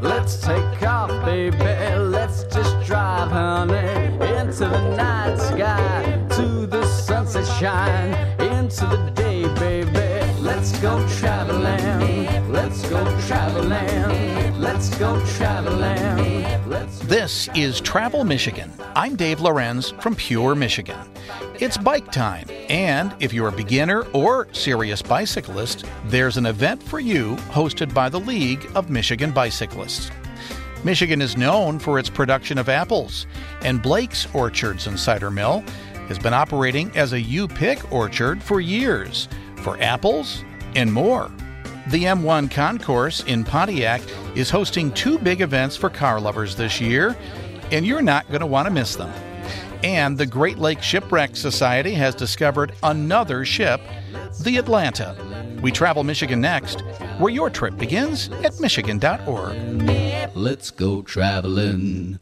Let's take off, baby. Let's just drive, honey, into the night sky, to the sunset shine, into the day. Let's go traveling. Let's go traveling. Let's go traveling. This is Travel Michigan. I'm Dave Lorenz from Pure, Michigan. It's bike time, and if you're a beginner or serious bicyclist, there's an event for you hosted by the League of Michigan Bicyclists. Michigan is known for its production of apples, and Blake's Orchards and Cider Mill has been operating as a U pick orchard for years for apples and more. The M1 Concourse in Pontiac is hosting two big events for car lovers this year, and you're not going to want to miss them. And the Great Lakes Shipwreck Society has discovered another ship, the Atlanta. We travel Michigan next, where your trip begins at Michigan.org. Let's go traveling.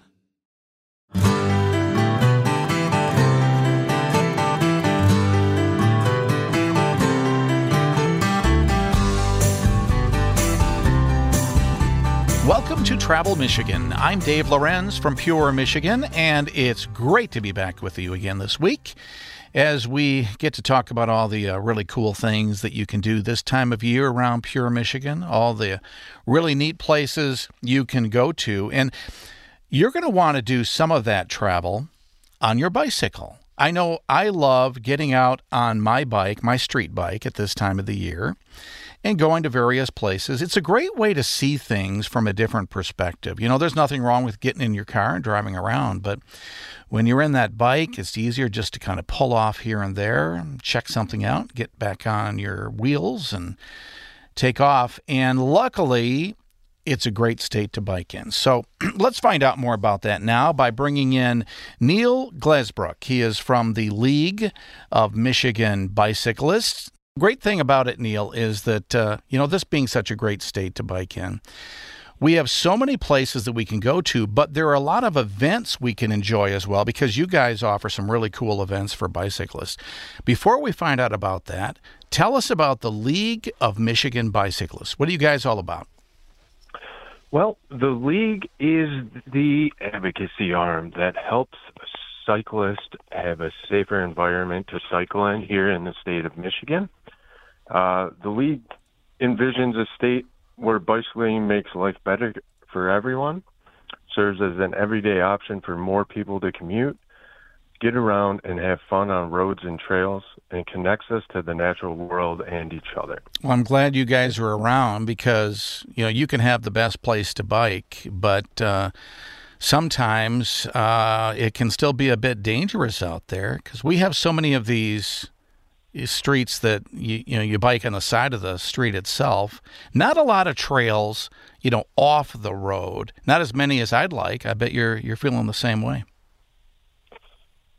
Welcome to Travel Michigan. I'm Dave Lorenz from Pure, Michigan, and it's great to be back with you again this week as we get to talk about all the uh, really cool things that you can do this time of year around Pure, Michigan, all the really neat places you can go to. And you're going to want to do some of that travel on your bicycle. I know I love getting out on my bike, my street bike, at this time of the year and going to various places. It's a great way to see things from a different perspective. You know, there's nothing wrong with getting in your car and driving around, but when you're in that bike, it's easier just to kind of pull off here and there, check something out, get back on your wheels, and take off. And luckily, it's a great state to bike in. So let's find out more about that now by bringing in Neil Glesbrook. He is from the League of Michigan Bicyclists. Great thing about it, Neil, is that, uh, you know, this being such a great state to bike in, we have so many places that we can go to, but there are a lot of events we can enjoy as well because you guys offer some really cool events for bicyclists. Before we find out about that, tell us about the League of Michigan Bicyclists. What are you guys all about? Well, the league is the advocacy arm that helps cyclists have a safer environment to cycle in here in the state of Michigan. Uh, the league envisions a state where bicycling makes life better for everyone, serves as an everyday option for more people to commute, get around, and have fun on roads and trails, and connects us to the natural world and each other. Well, I'm glad you guys are around because, you know, you can have the best place to bike, but uh, sometimes uh, it can still be a bit dangerous out there because we have so many of these streets that you you know you bike on the side of the street itself. Not a lot of trails, you know, off the road. Not as many as I'd like. I bet you're you're feeling the same way.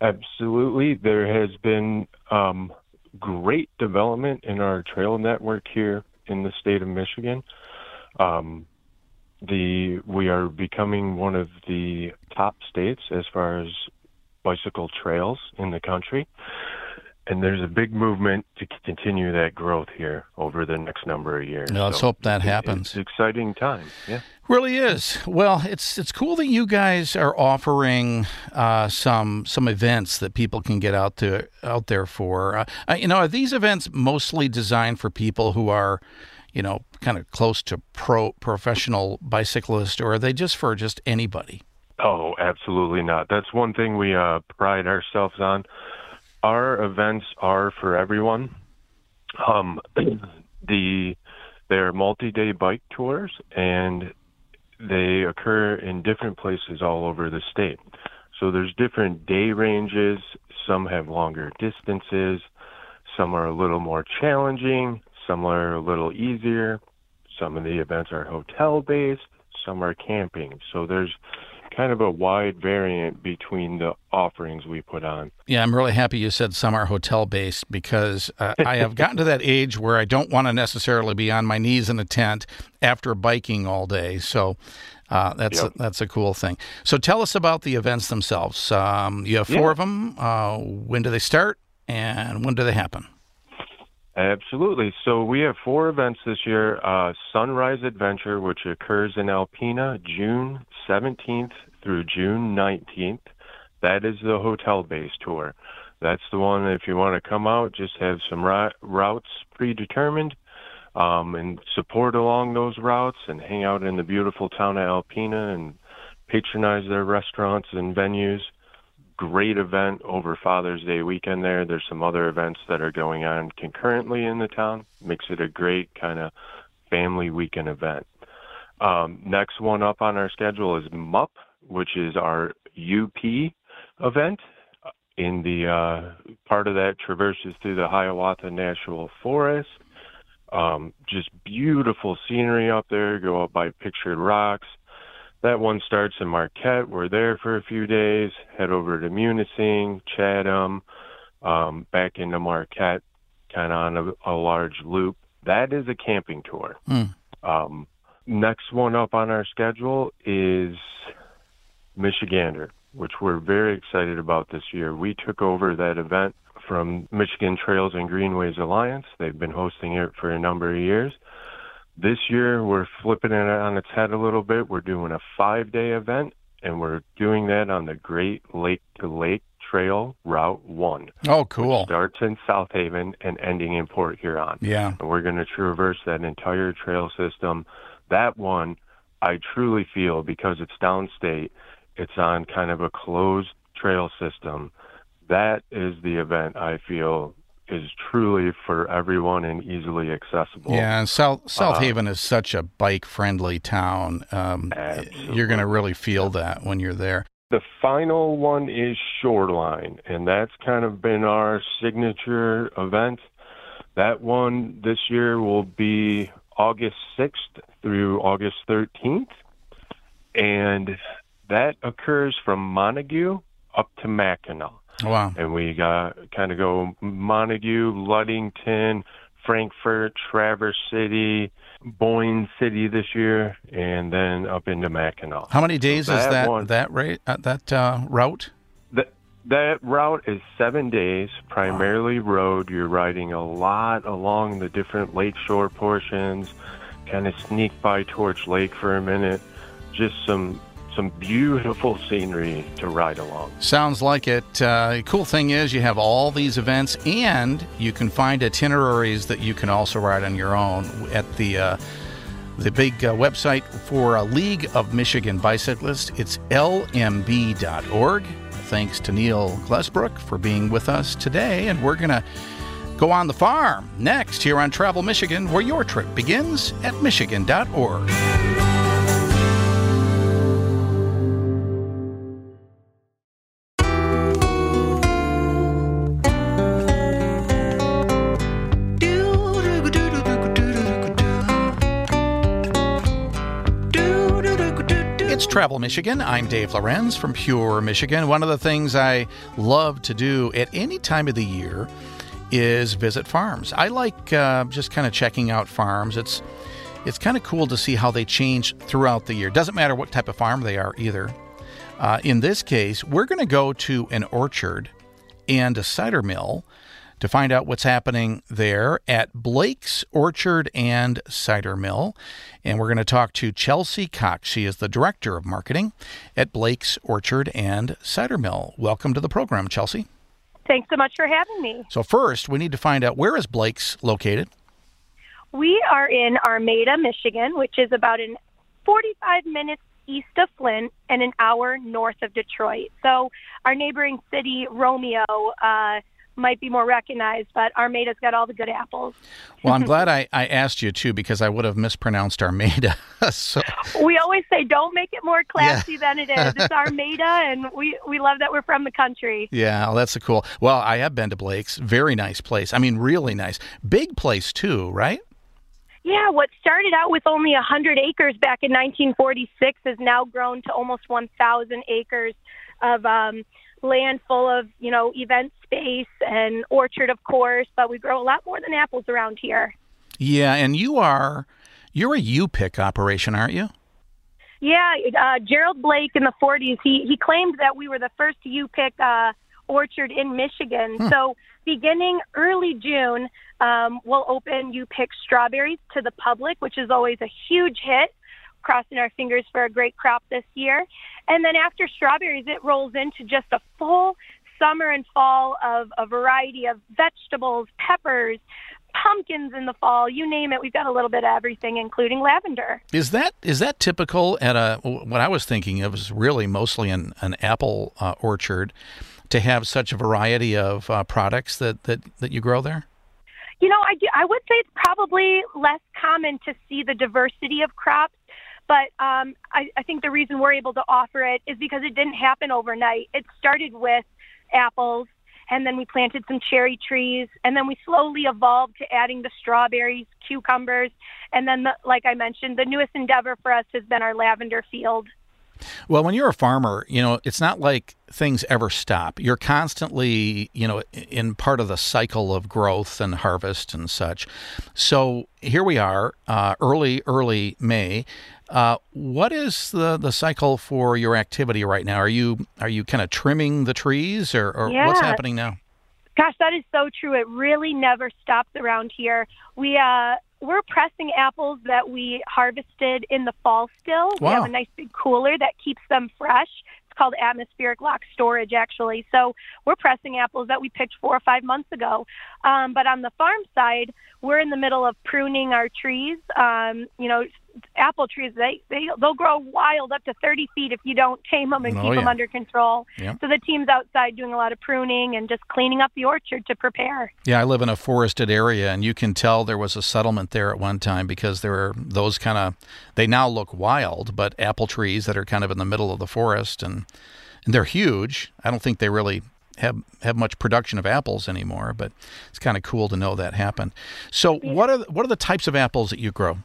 Absolutely, there has been um, great development in our trail network here in the state of Michigan. Um, the we are becoming one of the top states as far as bicycle trails in the country and there's a big movement to continue that growth here over the next number of years. Now, let's So hope that happens. It's an exciting time. Yeah. Really is. Well, it's it's cool that you guys are offering uh, some some events that people can get out to out there for. Uh, uh, you know, are these events mostly designed for people who are, you know, kind of close to pro professional bicyclists, or are they just for just anybody? Oh, absolutely not. That's one thing we uh, pride ourselves on. Our events are for everyone. Um, the they're multi-day bike tours, and they occur in different places all over the state. So there's different day ranges. Some have longer distances. Some are a little more challenging. Some are a little easier. Some of the events are hotel based. Some are camping. So there's kind of a wide variant between the offerings we put on. Yeah, I'm really happy you said some are hotel based because uh, I have gotten to that age where I don't want to necessarily be on my knees in a tent after biking all day. So uh, that's Yep. a, that's a cool thing. So tell us about the events themselves. Um, you have four Yeah. of them. Uh, when do they start and when do they happen? Absolutely. So we have four events this year. Uh, Sunrise Adventure, which occurs in Alpena, June 17th through June 19th. That is the hotel-based tour. That's the one. If you want to come out, just have some routes predetermined, um, and support along those routes, and hang out in the beautiful town of Alpena and patronize their restaurants and venues great event over Father's Day weekend there. There's some other events that are going on concurrently in the town. Makes it a great kind of family weekend event. Um, next one up on our schedule is MUP, which is our UP event. In the uh, part of that traverses through the Hiawatha National Forest. Um, just beautiful scenery up there. Go up by Pictured Rocks that one starts in Marquette. We're there for a few days, head over to Munising, Chatham, um, back into Marquette, kind of on a, a, large loop. That is a camping tour. Mm. Um, next one up on our schedule is Michigander, which we're very excited about this year. We took over that event from Michigan Trails and Greenways Alliance. They've been hosting it for a number of years. This year, we're flipping it on its head a little bit. We're doing a five day event, and we're doing that on the Great Lake to Lake Trail Route 1. Oh, cool. starts in South Haven and ending in Port Huron. Yeah. And we're going to traverse that entire trail system. That one, I truly feel, because it's downstate, it's on kind of a closed trail system. That is the event I feel is truly for everyone and easily accessible. Yeah, and South South uh, Haven is such a bike friendly town. Um, you're going to really feel that when you're there. The final one is Shoreline, and that's kind of been our signature event. That one this year will be August 6th through August 13th, and that occurs from Montague up to Mackinac. Wow. And we got kind of go Montague, Ludington, Frankfort, Traverse City, Boyne City this year, and then up into Mackinac. How many days so that is that one, that rate uh, that uh, route? That that route is seven days, primarily wow. road. You're riding a lot along the different lakeshore portions. Kind of sneak by Torch Lake for a minute. Just some some beautiful scenery to ride along. Sounds like it. Uh, cool thing is, you have all these events, and you can find itineraries that you can also ride on your own at the. Uh, the big uh, website for a League of Michigan Bicyclists. It's lmb.org. Thanks to Neil Glesbrook for being with us today. And we're going to go on the farm next here on Travel Michigan, where your trip begins at michigan.org. Travel Michigan. I'm Dave Lorenz from Pure, Michigan. One of the things I love to do at any time of the year is visit farms. I like uh, just kind of checking out farms. It's it's kind of cool to see how they change throughout the year. Doesn't matter what type of farm they are either. Uh, in this case, we're going to go to an orchard and a cider mill to find out what's happening there at Blake's Orchard and Cider Mill. And we're going to talk to Chelsea Cox. She is the Director of Marketing at Blake's Orchard and Cider Mill. Welcome to the program, Chelsea. Thanks so much for having me. So first, we need to find out where is Blake's located? We are in Armada, Michigan, which is about in 45 minutes east of Flint and an hour north of Detroit. So our neighboring city, Romeo, uh, might be more recognized, but Armada's got all the good apples. well, I'm glad I, I asked you too because I would have mispronounced Armada. so we always say don't make it more classy yeah. than it is. It's Armada, and we we love that we're from the country. Yeah, well, that's a cool. Well, I have been to Blake's. Very nice place. I mean, really nice. Big place too, right? Yeah, what started out with only 100 acres back in 1946 has now grown to almost 1,000 acres of um, land full of, you know, event space and orchard, of course, but we grow a lot more than apples around here. Yeah, and you are, you're a U-pick operation, aren't you? Yeah, uh, Gerald Blake in the 40s, he, he claimed that we were the first U-pick uh, orchard in Michigan. Hmm. So beginning early June, Um, we'll open U pick Strawberries to the public, which is always a huge hit. Crossing our fingers for a great crop this year. And then after strawberries, it rolls into just a full summer and fall of a variety of vegetables, peppers, pumpkins in the fall, you name it. We've got a little bit of everything, including lavender. Is that is that typical at a what I was thinking of is really mostly an, an apple uh, orchard to have such a variety of uh, products that, that, that you grow there? You know, I, I would say it's probably less common to see the diversity of crops, but um, I, I think the reason we're able to offer it is because it didn't happen overnight. It started with apples, and then we planted some cherry trees, and then we slowly evolved to adding the strawberries, cucumbers, and then, the, like I mentioned, the newest endeavor for us has been our lavender field. Well, when you're a farmer, you know, it's not like things ever stop. You're constantly, you know, in part of the cycle of growth and harvest and such. So here we are, uh, early, early May. Uh, what is the, the cycle for your activity right now? Are you are you kind of trimming the trees, or, or yeah. what's happening now? Gosh, that is so true. It really never stops around here. We uh, we're pressing apples that we harvested in the fall still. Wow. We have a nice big cooler that keeps them fresh. It's called atmospheric lock storage, actually. So we're pressing apples that we picked four or five months ago. Um, but on the farm side, we're in the middle of pruning our trees. Um, you know, apple trees they they they'll grow wild up to 30 feet if you don't tame them and Oh, keep yeah. them under control. Yeah. So the team's outside doing a lot of pruning and just cleaning up the orchard to prepare. Yeah, I live in a forested area, and you can tell there was a settlement there at one time because there are those kind of. They now look wild, but apple trees that are kind of in the middle of the forest, and and they're huge. I don't think they really have have much production of apples anymore, but it's kind of cool to know that happened. So, what are what are the types of apples that you grow?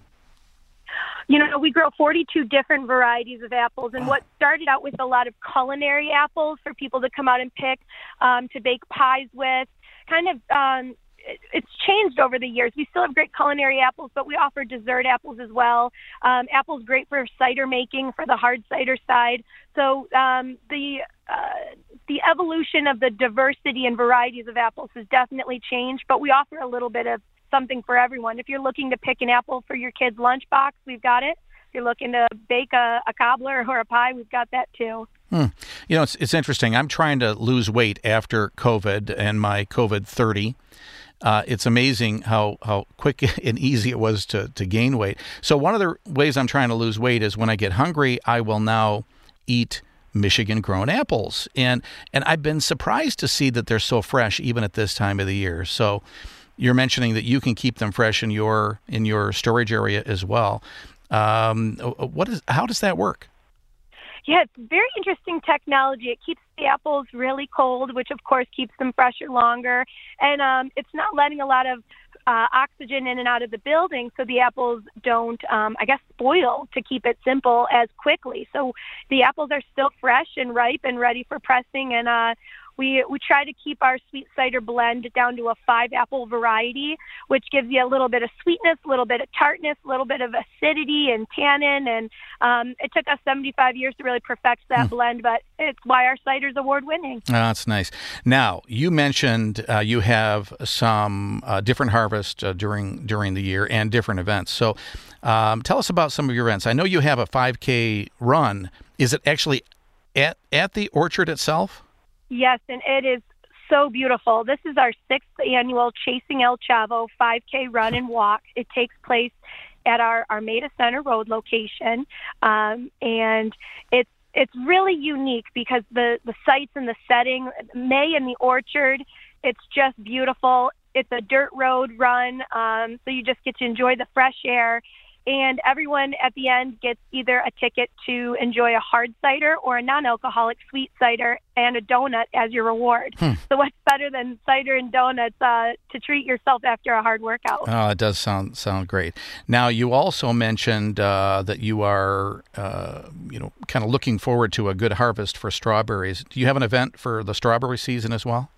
You know, we grow 42 different varieties of apples, and what started out with a lot of culinary apples for people to come out and pick um, to bake pies with, kind of. Um, it's changed over the years. We still have great culinary apples, but we offer dessert apples as well. Um, apples great for cider making for the hard cider side. So um, the uh, the evolution of the diversity and varieties of apples has definitely changed, but we offer a little bit of something for everyone. If you're looking to pick an apple for your kid's lunchbox, we've got it. If you're looking to bake a, a cobbler or a pie, we've got that too. Hmm. You know, it's it's interesting. I'm trying to lose weight after COVID and my COVID 30. Uh, it's amazing how, how quick and easy it was to, to gain weight. So, one of the ways I'm trying to lose weight is when I get hungry, I will now eat Michigan grown apples. And, and I've been surprised to see that they're so fresh even at this time of the year. So, you're mentioning that you can keep them fresh in your in your storage area as well. Um, what is how does that work? Yeah, it's very interesting technology. It keeps the apples really cold, which of course keeps them fresher longer, and um, it's not letting a lot of uh, oxygen in and out of the building, so the apples don't, um, I guess, spoil. To keep it simple, as quickly. So the apples are still fresh and ripe and ready for pressing, and uh, we we try to keep our sweet cider blend down to a five apple variety, which gives you a little bit of sweetness, a little bit of tartness, a little bit of acidity and tannin. And um, it took us 75 years to really perfect that blend, but it's why our cider's award winning. Oh, that's nice. Now you mentioned uh, you have some uh, different harvest uh, during during the year and different events. So um, tell us about some of your events. I know you have a 5K run. Is it actually at at the orchard itself? Yes, and it is so beautiful. This is our sixth annual Chasing El Chavo 5K run and walk. It takes place at our Armada Center Road location, um, and it's it's really unique because the the sites and the setting, May in the orchard, it's just beautiful. It's a dirt road run, um, so you just get to enjoy the fresh air. And everyone at the end gets either a ticket to enjoy a hard cider or a non alcoholic sweet cider and a donut as your reward. So, what's better than cider and donuts uh, to treat yourself after a hard workout? Oh, it does sound sound great. Now you also mentioned uh, that you are uh, you know kind of looking forward to a good harvest for strawberries. Do you have an event for the strawberry season as well?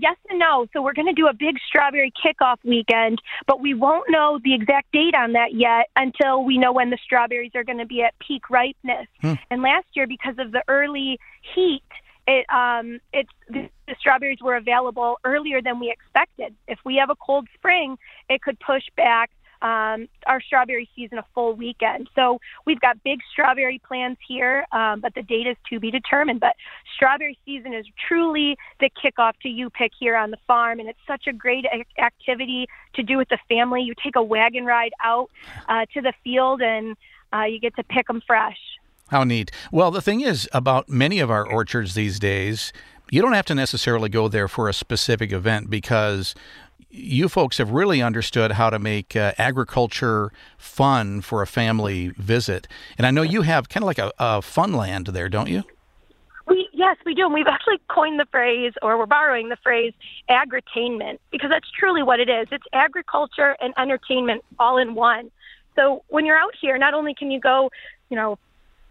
Yes and no. So we're going to do a big strawberry kickoff weekend, but we won't know the exact date on that yet until we know when the strawberries are going to be at peak ripeness. And last year, because of the early heat it um, it's the, the strawberries were available earlier than we expected. If we have a cold spring, it could push back um, our strawberry season a full weekend. So we've got big strawberry plans here, um, but the date is to be determined. But strawberry season is truly the kickoff to you pick here on the farm, and it's such a great activity to do with the family. You take a wagon ride out uh, to the field, and uh, you get to pick them fresh. How neat. Well, the thing is about many of our orchards these days, you don't have to necessarily go there for a specific event because you folks have really understood how to make uh, agriculture fun for a family visit. And I know you have kind of like a, a fun land there, don't you? We yes, we do, and we've actually coined the phrase, or we're borrowing the phrase, agritainment, because that's truly what it is. It's agriculture and entertainment all in one. So when you're out here, not only can you go, you know,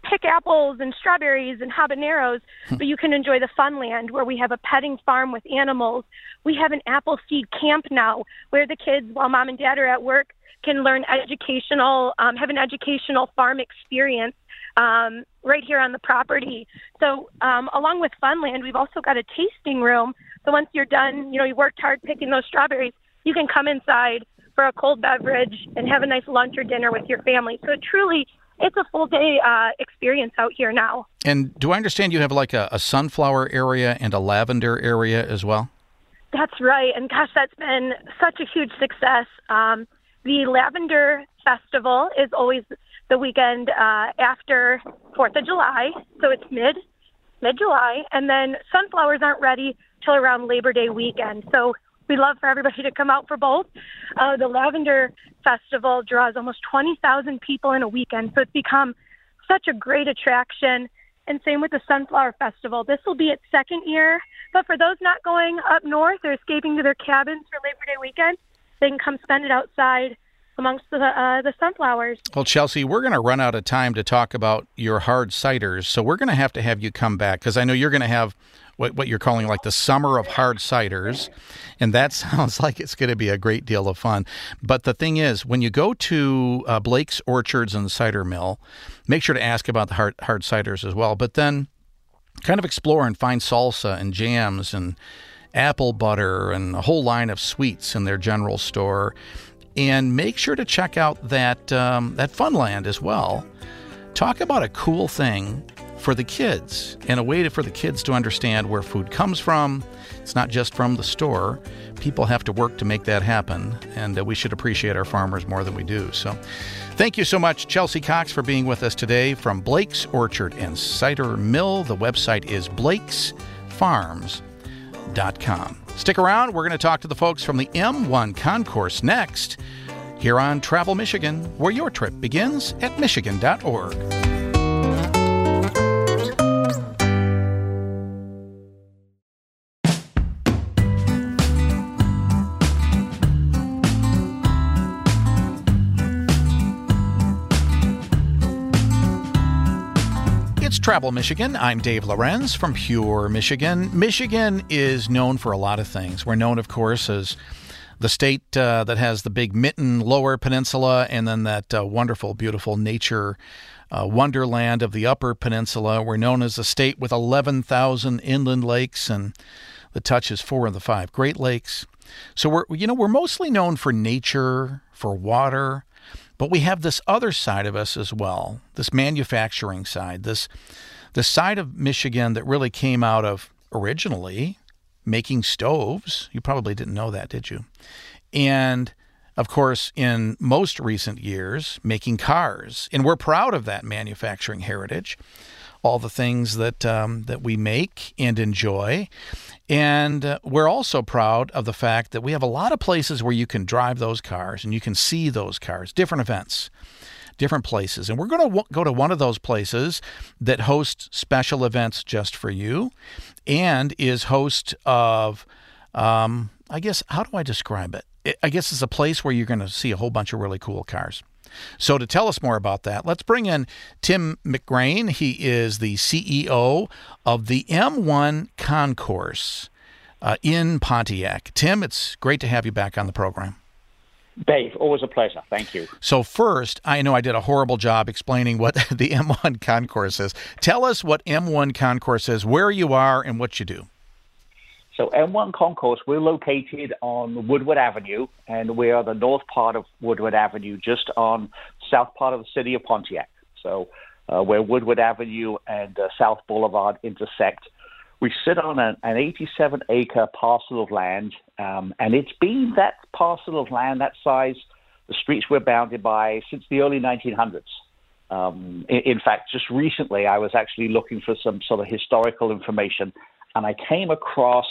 pick apples and strawberries and habaneros, but you can enjoy the fun land where we have a petting farm with animals. We have an apple seed camp now where the kids, while mom and dad are at work, can learn educational, um, have an educational farm experience um, right here on the property. So, um, along with Funland, we've also got a tasting room. So once you're done, you know, you worked hard picking those strawberries, you can come inside for a cold beverage and have a nice lunch or dinner with your family. So it truly it's a full day uh, experience out here now. And do I understand you have like a, a, sunflower area and a lavender area as well? That's right. And gosh, that's been such a huge success. Um, the Lavender Festival is always the weekend uh, after Fourth of July, so it's mid mid July, and then sunflowers aren't ready till around Labor Day weekend. So we love for everybody to come out for both. Uh, the Lavender Festival draws almost 20,000 people in a weekend, so it's become such a great attraction. And same with the Sunflower Festival. This will be its second year, but for those not going up north or escaping to their cabins for Labor Day weekend, they can come spend it outside amongst the uh, the sunflowers. Well, Chelsea, we're going to run out of time to talk about your hard ciders, so we're going to have to have you come back because I know you're going to have what, what you're calling like the summer of hard ciders. And that sounds like it's going to be a great deal of fun. But the thing is, when you go to uh, Blake's Orchards and Cider Mill, make sure to ask about the hard, hard ciders as well. But then kind of explore and find salsa and jams and apple butter and a whole line of sweets in their general store. And make sure to check out that um, that Funland as well. Talk about a cool thing for the kids and a way to, for the kids to understand where food comes from. It's not just from the store. People have to work to make that happen, and uh, we should appreciate our farmers more than we do. So, thank you so much, Chelsea Cox, for being with us today from Blake's Orchard and Cider Mill. The website is blakesfarms.com. Stick around. We're going to talk to the folks from the M1 Concourse next here on Travel Michigan, where your trip begins at Michigan.org. Travel Michigan. I'm Dave Lorenz from Pure Michigan. Michigan is known for a lot of things. We're known, of course, as the state uh, that has the big Mitten Lower Peninsula and then that uh, wonderful, beautiful nature uh, wonderland of the Upper Peninsula. We're known as a state with 11,000 inland lakes, and the touch is four of the five Great Lakes. So we're you know we're mostly known for nature, for water, but we have this other side of us as well, this manufacturing side, this the side of Michigan that really came out of originally making stoves. You probably didn't know that, did you? And of course, in most recent years, making cars. And we're proud of that manufacturing heritage, all the things that, um, that we make and enjoy. And uh, we're also proud of the fact that we have a lot of places where you can drive those cars and you can see those cars, different events, different places. And we're going to w- go to one of those places that hosts special events just for you and is host of, um, I guess, how do I describe it? I guess it's a place where you're going to see a whole bunch of really cool cars. So, to tell us more about that, let's bring in Tim McGrain. He is the CEO of the M1 Concourse uh, in Pontiac. Tim, it's great to have you back on the program. Dave, always a pleasure. Thank you. So, first, I know I did a horrible job explaining what the M1 Concourse is. Tell us what M1 Concourse is, where you are, and what you do. So, M1 Concourse, we're located on Woodward Avenue, and we are the north part of Woodward Avenue, just on south part of the city of Pontiac. So, uh, where Woodward Avenue and uh, South Boulevard intersect. We sit on an, an 87 acre parcel of land, um, and it's been that parcel of land, that size, the streets we're bounded by since the early 1900s. Um, in, in, fact, just recently, I was actually looking for some sort of historical information, and I came across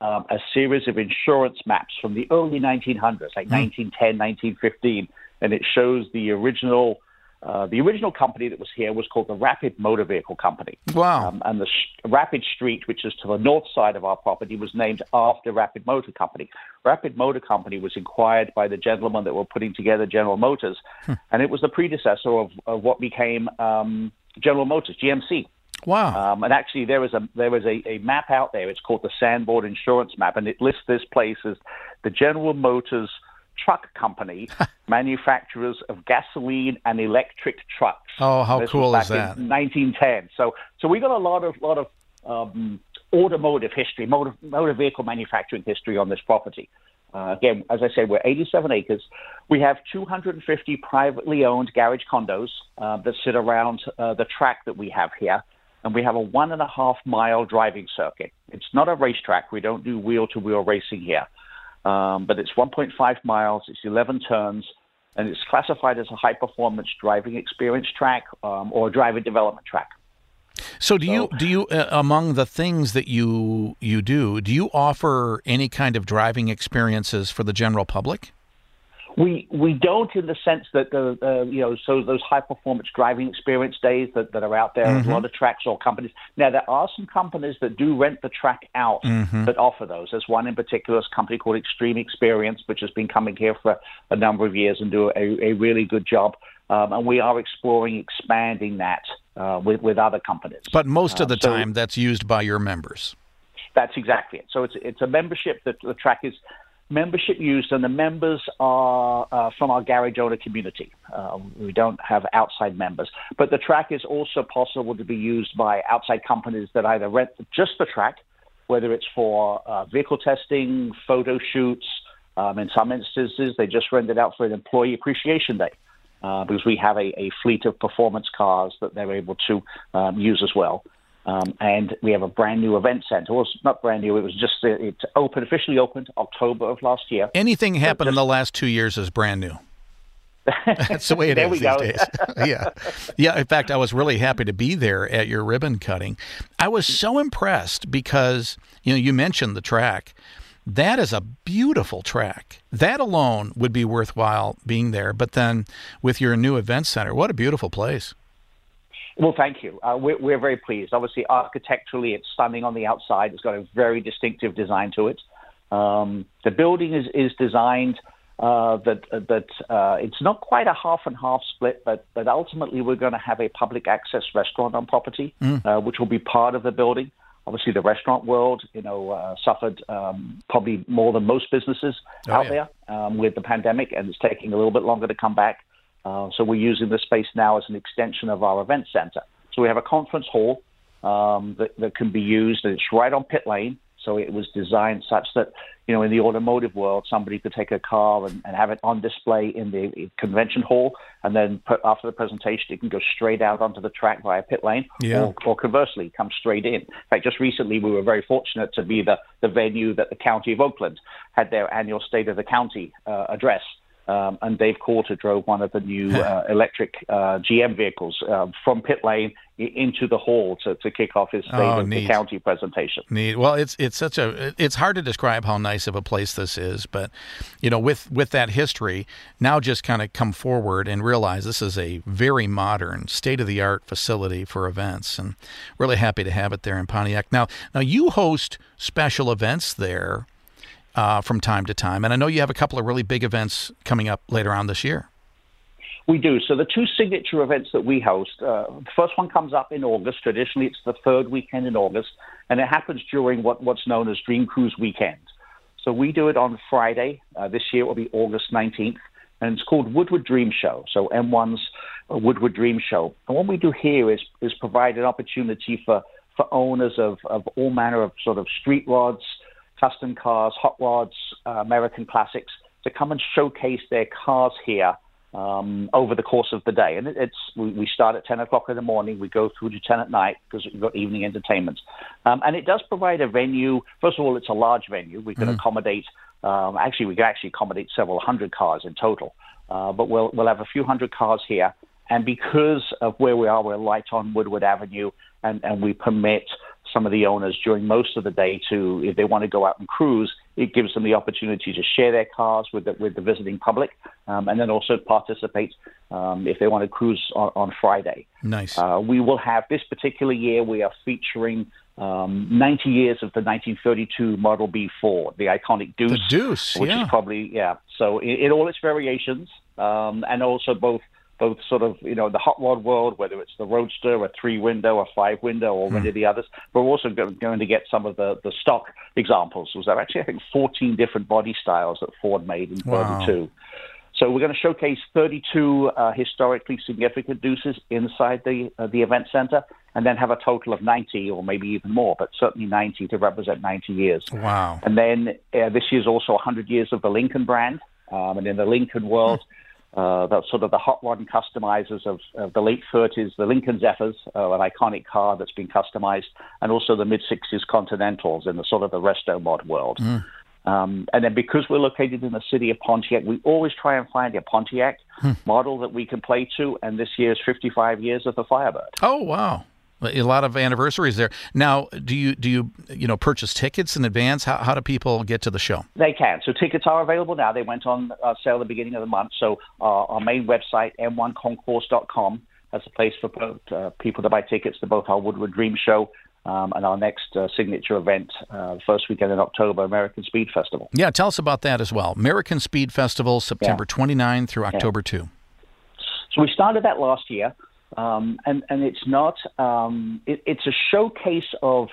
um, a series of insurance maps from the early 1900s, like mm. 1910, 1915, and it shows the original uh, the original company that was here was called the Rapid Motor Vehicle Company. Wow. Um, and the sh- Rapid Street, which is to the north side of our property, was named after Rapid Motor Company. Rapid Motor Company was acquired by the gentlemen that were putting together General Motors, hmm. and it was the predecessor of, of what became um, General Motors, GMC. Wow! Um, and actually, there is a there is a, a map out there. It's called the Sanborn Insurance Map, and it lists this place as the General Motors truck company, manufacturers of gasoline and electric trucks. Oh, how this cool is that? 1910. So, so we got a lot of lot of um, automotive history, motor, motor vehicle manufacturing history on this property. Uh, again, as I said, we're 87 acres. We have 250 privately owned garage condos uh, that sit around uh, the track that we have here. And we have a one and a half mile driving circuit. It's not a racetrack. We don't do wheel to wheel racing here. Um, but it's 1.5 miles, it's 11 turns, and it's classified as a high performance driving experience track um, or driver development track. So do so, you do you uh, among the things that you you do do you offer any kind of driving experiences for the general public? We we don't in the sense that the uh, you know so those high performance driving experience days that, that are out there, mm-hmm. a lot of tracks or companies. Now there are some companies that do rent the track out mm-hmm. that offer those. There's one in particular, a company called Xtreme Xperience, which has been coming here for a number of years and do a, a really good job. Um, and we are exploring expanding that uh, with with other companies. But most of the um, so, time, that's used by your members. That's exactly it. So it's it's a membership that the track is membership used, and the members are uh, from our garage owner community. Uh, we don't have outside members, but the track is also possible to be used by outside companies that either rent just the track, whether it's for uh, vehicle testing, photo shoots. Um, in some instances, they just rent it out for an employee appreciation day. Uh, because we have a, a, fleet of performance cars that they're able to um, use as well. Um, and we have a brand new event center. Well, it's not brand new. It was just it opened officially opened October of last year. Anything happened just, in the last two years is brand new. That's the way it is these go. days. yeah, yeah. In fact, I was really happy to be there at your ribbon cutting. I was so impressed because you know you mentioned the track. That is a beautiful track. That alone would be worthwhile being there. But then with your new event center, what a beautiful place. Well, thank you. Uh, we're, we're, very pleased. Obviously, architecturally, it's stunning on the outside. It's got a very distinctive design to it. Um, the building is, is designed uh, that that uh, it's not quite a half and half split, but but ultimately we're going to have a public access restaurant on property, mm. Uh, which will be part of the building. Obviously, the restaurant world, you know, uh, suffered um, probably more than most businesses oh, out yeah. there um, with the pandemic, and it's taking a little bit longer to come back. Uh, so we're using the space now as an extension of our event center. So we have a conference hall um, that, that can be used, and it's right on pit lane. So it was designed such that, you know, in the automotive world, somebody could take a car and, and have it on display in the convention hall, and then put, after the presentation, it can go straight out onto the track via pit lane, yeah. or, or conversely, come straight in. In fact, just recently, we were very fortunate to be the, the venue that the County of Oakland had their annual State of the County uh, address. Um, and Dave Coulter drove one of the new uh, electric uh, GM vehicles uh, from pit lane into the hall to, to kick off his state oh, of the county presentation. Neat. Well, it's it's such a it's hard to describe how nice of a place this is, but you know, with with that history, now just kind of come forward and realize this is a very modern, state of the art facility for events, and really happy to have it there in Pontiac. Now, now you host special events there uh, from time to time. And I know you have a couple of really big events coming up later on this year. We do. So the two signature events that we host, uh, the first one comes up in August. Traditionally, it's the third weekend in August, and it happens during what, what's known as Dream Cruise Weekend. So we do it on Friday. Uh, this year it will be August 19th, and it's called Woodward Dream Show. So M1's uh, Woodward Dream Show. And what we do here is is provide an opportunity for for owners of, of all manner of sort of street rods, custom cars, hot rods, uh, American classics to come and showcase their cars here um, over the course of the day. And it, it's we, we, start at 10 o'clock in the morning, we go through to 10 at night because we've got evening entertainment. Um, and it does provide a venue. First of all, it's a large venue. We can mm. accommodate, um, actually, we can actually accommodate several hundred cars in total. Uh, but we'll, we'll have a few hundred cars here. And because of where we are, we're light on Woodward Avenue, and, and we permit some of the owners during most of the day to, if they want to go out and cruise, it gives them the opportunity to share their cars with the, with the visiting public, um, and then also participate um, if they want to cruise on, on Friday. Nice. Uh, we will have this particular year. We are featuring um, 90 years of the 1932 Model B Ford, the iconic Deuce. The Deuce, which yeah. is probably yeah. So in, in all its variations, um, and also both both sort of, you know, the hot rod world, whether it's the Roadster, a three window, a five window, or mm. any of the others. But we're also going to get some of the, the stock examples. Was there actually, I think, 14 different body styles that Ford made in wow. 32. So we're going to showcase 32 uh, historically significant deuces inside the uh, the event center, and then have a total of 90 or maybe even more, but certainly 90 to represent 90 years. Wow! And then uh, this year's also 100 years of the Lincoln brand, um, and in the Lincoln world. Uh, that's sort of the hot rod customizers of, of, the late 30s, the Lincoln Zephyrs, uh, an iconic car that's been customized, and also the mid 60s Continentals in the sort of the resto mod world. Mm. Um, and then because we're located in the city of Pontiac, we always try and find a Pontiac hmm. model that we can play to. And this year is 55 years of the Firebird. Oh, wow. A lot of anniversaries there. Now, do you do you you know purchase tickets in advance? How how do people get to the show? They can. So tickets are available now. They went on uh, sale at the beginning of the month. So uh, our main website m1concourse.com has a place for both, uh, people to buy tickets to both our Woodward Dream Show um, and our next uh, signature event, uh, first weekend in October, American Speed Festival. Yeah, tell us about that as well. American Speed Festival, September yeah. 29 through October yeah. 2. So we started that last year. Um, and and it's not um, it, it's a showcase of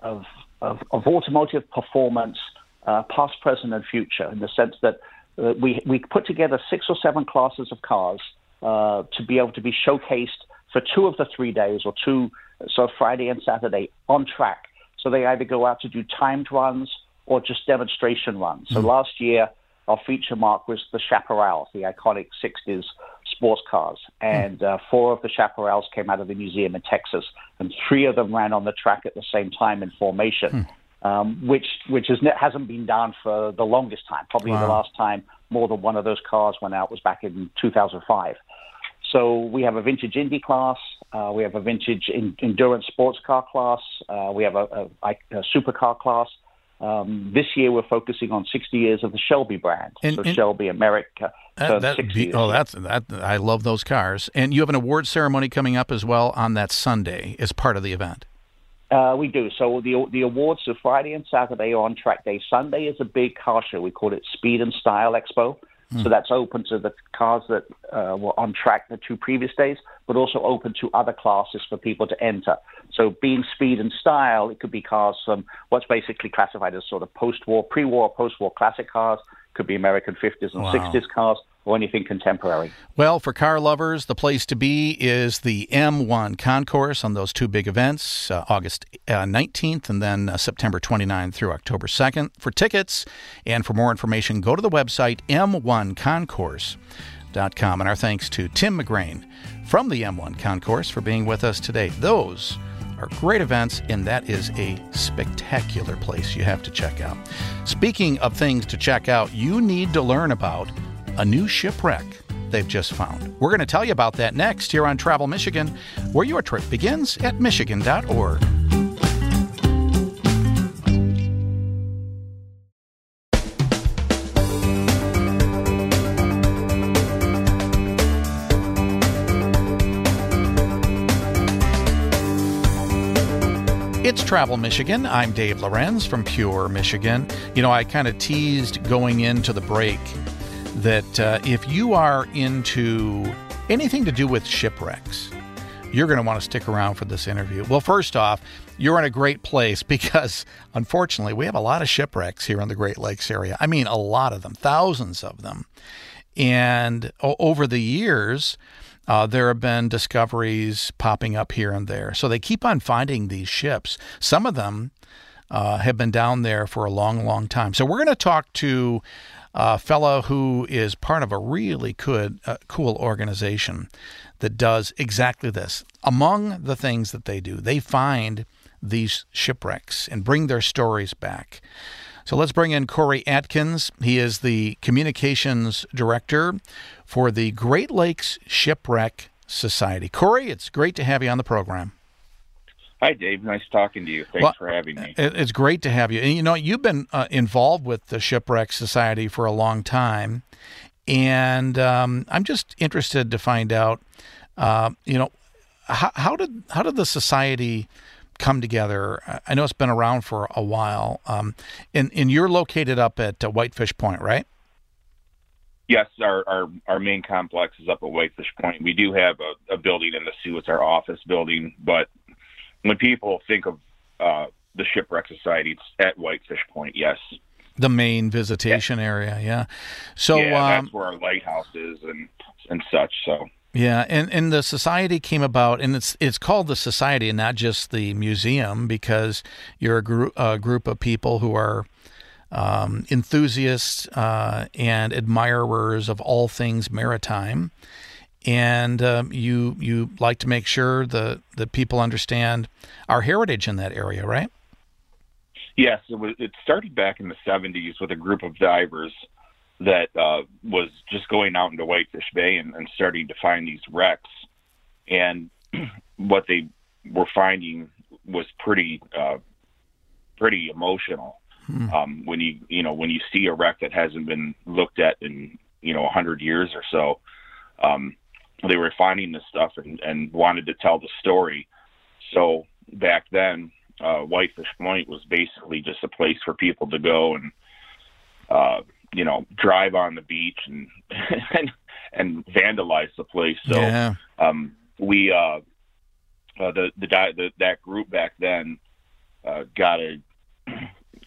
of of, of automotive performance, uh, past, present, and future, in the sense that uh, we we put together six or seven classes of cars uh, to be able to be showcased for two of the three days, or two so Friday and Saturday on track. So they either go out to do timed runs or just demonstration runs. So mm. last year our feature mark was the Chaparral, the iconic 60s sports cars. And uh, four of the Chaparrals came out of the museum in Texas, and three of them ran on the track at the same time in formation, hmm. um, which which is, hasn't been done for the longest time. Probably wow. the last time more than one of those cars went out was back in 2005. So we have a vintage Indy class, uh, we have a vintage in, endurance sports car class, uh, we have a, a, a supercar class. Um, this year, we're focusing on 60 years of the Shelby brand. And, so and Shelby America. That, that be, oh, that's that. I love those cars. And you have an award ceremony coming up as well on that Sunday as part of the event. Uh, we do. So the the awards are Friday and Saturday on track day. Sunday is a big car show. We call it Speed and Style Expo. Hmm. So that's open to the cars that uh, were on track the two previous days, but also open to other classes for people to enter. So being speed and style, it could be cars from what's basically classified as sort of post-war, pre-war, post-war classic cars. Could be American 50s and wow. 60s cars or anything contemporary. Well, for car lovers, the place to be is the M1 Concourse on those two big events, uh, August uh, 19th and then uh, September 29th through October 2nd. For tickets and for more information, go to the website m1concourse.com. And our thanks to Tim McGrain from the M1 Concourse for being with us today. Those are great events, and that is a spectacular place you have to check out. Speaking of things to check out, you need to learn about a new shipwreck they've just found. We're going to tell you about that next here on Travel Michigan, where your trip begins at Michigan.org. It's Travel Michigan. I'm Dave Lorenz from Pure Michigan. You know, I kind of teased going into the break that uh, if you are into anything to do with shipwrecks, you're going to want to stick around for this interview. Well, first off, you're in a great place because unfortunately, we have a lot of shipwrecks here in the Great Lakes area. I mean, a lot of them, thousands of them. And over the years, uh, there have been discoveries popping up here and there. So they keep on finding these ships. Some of them uh, have been down there for a long, long time. So we're going to talk to a fellow who is part of a really good, uh, cool organization that does exactly this. Among the things that they do, they find these shipwrecks and bring their stories back. So let's bring in Corey Adkins. He is the communications director for the Great Lakes Shipwreck Society. Corey, it's great to have you on the program. Hi, Dave. Nice talking to you. Thanks well, for having me. It's great to have you. And you know, you've been uh, involved with the Shipwreck Society for a long time, and um, I'm just interested to find out, uh, you know, how, how, did how did the society come together? I know it's been around for a while, um, and and you're located up at uh, Whitefish Point, right? Yes, our, our our main complex is up at Whitefish Point. We do have a, a building in the Soo. It's our office building, but when people think of uh, the shipwreck society, it's at Whitefish Point. Yes, the main visitation yeah. area. Yeah. So yeah, um, that's where our lighthouse is and and such. So. Yeah, and, and the society came about, and it's it's called the society and not just the museum because you're a, group a group of people who are um, enthusiasts uh, and admirers of all things maritime, and um, you you like to make sure the that people understand our heritage in that area, right? Yes, it, was, it started back in the '70s with a group of divers that uh, was just going out into Whitefish Bay and, and starting to find these wrecks, and what they were finding was pretty uh, pretty emotional. Hmm. Um, when you you know when you see a wreck that hasn't been looked at in you know a hundred years or so, um, they were finding this stuff and, and wanted to tell the story. So back then, uh, Whitefish Point was basically just a place for people to go and, uh, you know, drive on the beach and and, and vandalize the place. So yeah. um, we, uh, uh, the, the the that group back then uh, got a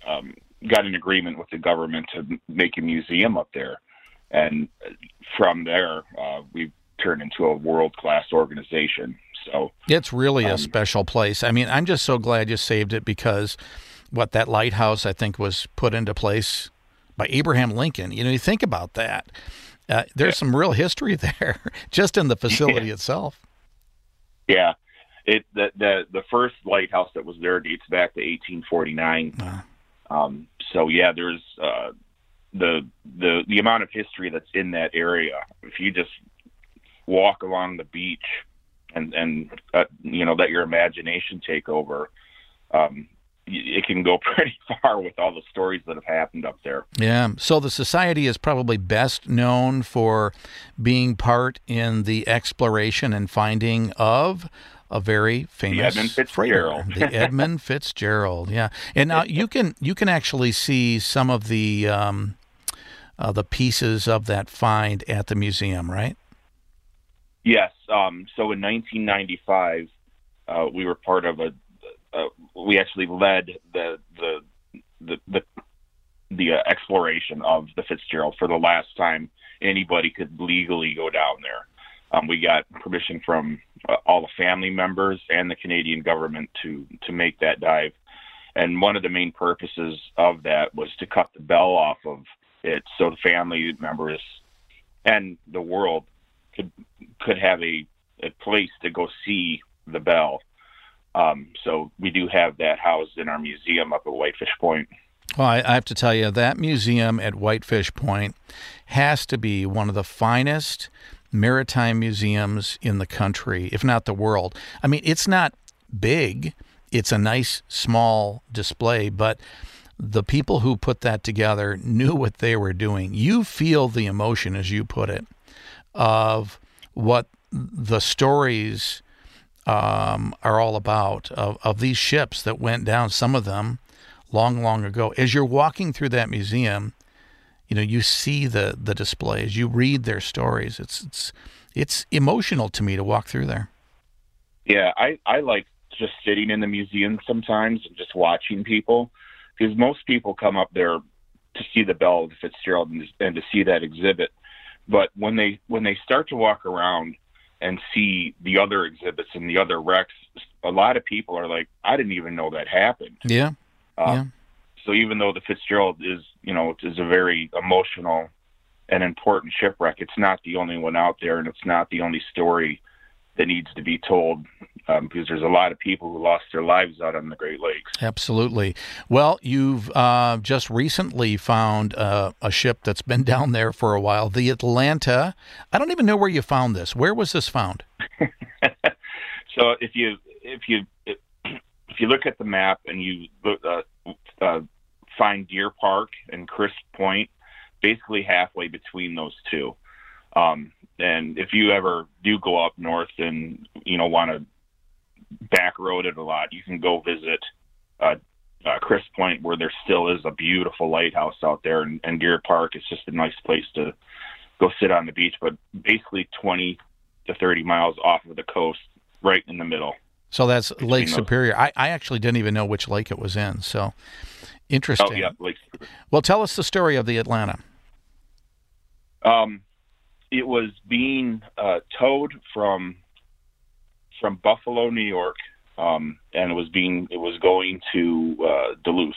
um, got an agreement with the government to make a museum up there, and from there uh, we've turn into a world class organization. So it's really um, a special place. I mean, I'm just so glad you saved it because what that lighthouse I think was put into place by Abraham Lincoln. You know, you think about that. Uh, there's yeah. some real history there just in the facility yeah. itself. Yeah, it the, the the first lighthouse that was there dates back to 1849. Wow. Um, so yeah, there's uh, the the the amount of history that's in that area. If you just walk along the beach and and uh, you know let your imagination take over um, it can go pretty far with all the stories that have happened up there. Yeah. So the society is probably best known for being part in the exploration and finding of a very famous the Edmund Fitzgerald. the Edmund Fitzgerald. Yeah. And now you can you can actually see some of the um, uh, the pieces of that find at the museum, right? Yes. Um, so in 1995, uh, we were part of a. Uh, we actually led the the the the, the uh, exploration of the Fitzgerald for the last time anybody could legally go down there. Um, we got permission from uh, all the family members and the Canadian government to to make that dive. And one of the main purposes of that was to cut the bell off of it, so the family members and the world could have a, a place to go see the bell. Um, so we do have that housed in our museum up at Whitefish Point. Well, I, I have to tell you that museum at Whitefish Point has to be one of the finest maritime museums in the country, if not the world. I mean, it's not big; it's a nice small display, but the people who put that together knew what they were doing. You feel the emotion, as you put it, of what the stories um, are all about of, of these ships that went down, some of them long, long ago. As you're walking through that museum, you know, you see the, the displays, you read their stories. It's, it's, it's emotional to me to walk through there. Yeah, I I like just sitting in the museum sometimes and just watching people because most people come up there to see the bell of Fitzgerald and, and to see that exhibit. But when they when they start to walk around and see the other exhibits and the other wrecks, a lot of people are like, I didn't even know that happened. Yeah. Uh, yeah. So even though the Fitzgerald is, you know, is a very emotional and important shipwreck, it's not the only one out there, and it's not the only story that needs to be told um, because there's a lot of people who lost their lives out on the Great Lakes. Absolutely. Well, you've uh, just recently found uh, a ship that's been down there for a while, the Atlanta. I don't even know where you found this. Where was this found? so if you if you if you look at the map and you uh, uh, find Deer Park and Crisp Point, basically halfway between those two. Um, and if you ever do go up north and you know want to back road it a lot, you can go visit uh, uh, Crisp Point, where there still is a beautiful lighthouse out there, and, and Deer Park is just a nice place to go sit on the beach. But basically, 20 to 30 miles off of the coast, right in the middle. So that's Lake Superior. I, I actually didn't even know which lake it was in. So interesting. Oh yeah, Lake Superior. Well, tell us the story of the Atlanta. Um, it was being uh, towed from from Buffalo, New York, um, and it was being it was going to uh, Duluth.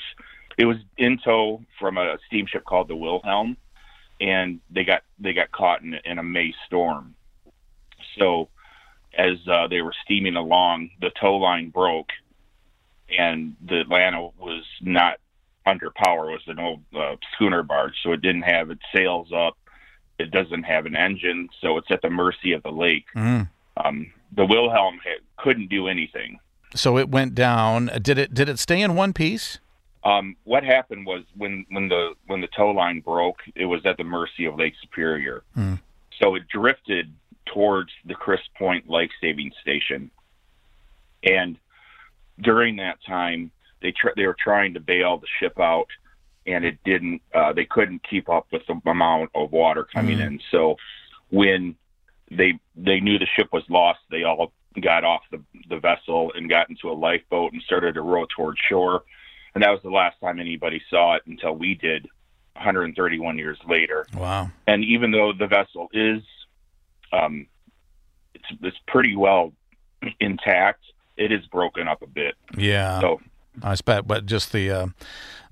It was in tow from a steamship called the Wilhelm, and they got they got caught in, in a May storm. So, as uh, they were steaming along, the tow line broke, and the Atlanta was not under power. It was an old uh, schooner barge, so it didn't have its sails up it doesn't have an engine, so it's at the mercy of the lake. Mm. Um, the Wilhelm couldn't do anything. So it went down. Did it? Did it stay in one piece? Um, what happened was when when the when the tow line broke, it was at the mercy of Lake Superior. Mm. So it drifted towards the Crisp Point Life Saving Station, and during that time, they tr- they were trying to bail the ship out and it didn't. Uh, they couldn't keep up with the amount of water coming Mm. in. So when they they knew the ship was lost, they all got off the the vessel and got into a lifeboat and started to row toward shore. And that was the last time anybody saw it until we did 131 years later. Wow. And even though the vessel is um, it's it's pretty well intact, it is broken up a bit. Yeah. So I bet, but just the uh,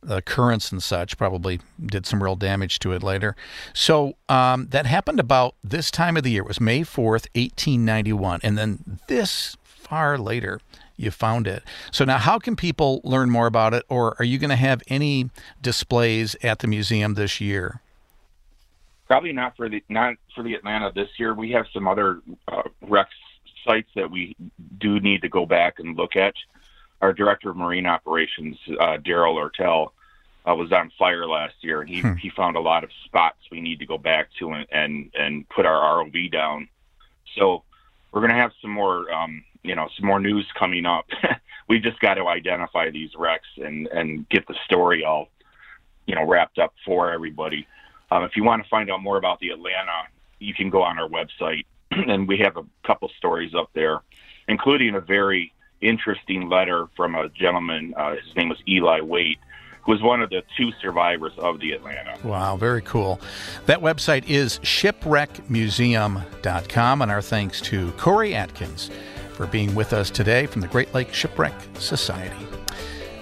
the currents and such probably did some real damage to it later. So um, that happened about this time of the year. It was May fourth, eighteen ninety one, and then this far later you found it. So now, how can people learn more about it, or are you going to have any displays at the museum this year? probably not for the not for the Atlanta this year. We have some other uh, sites that we do need to go back and look at. Our director of marine operations, uh, Daryl Ertel, uh, was on fire last year, and he Hmm. he found a lot of spots we need to go back to and and, and put our ROV down. So we're going to have some more, um, you know, some more news coming up. we just got to identify these wrecks and and get the story all, you know, wrapped up for everybody. Um, if you want to find out more about the Atlanta, you can go on our website, and we have a couple stories up there, including a very interesting letter from a gentleman. Uh, his name was Eli Waite, who was one of the two survivors of the Atlanta. Wow, very cool. That website is shipwreckmuseum.com, and our thanks to Corey Adkins for being with us today from the Great Lake Shipwreck Society.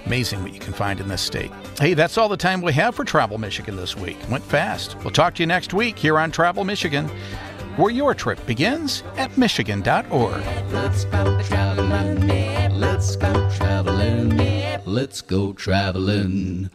Amazing what you can find in this state. Hey, that's all the time we have for Travel Michigan this week. Went fast. We'll talk to you next week here on Travel Michigan, where your trip begins at michigan.org. Let's go traveling. Let's go traveling. Let's go traveling.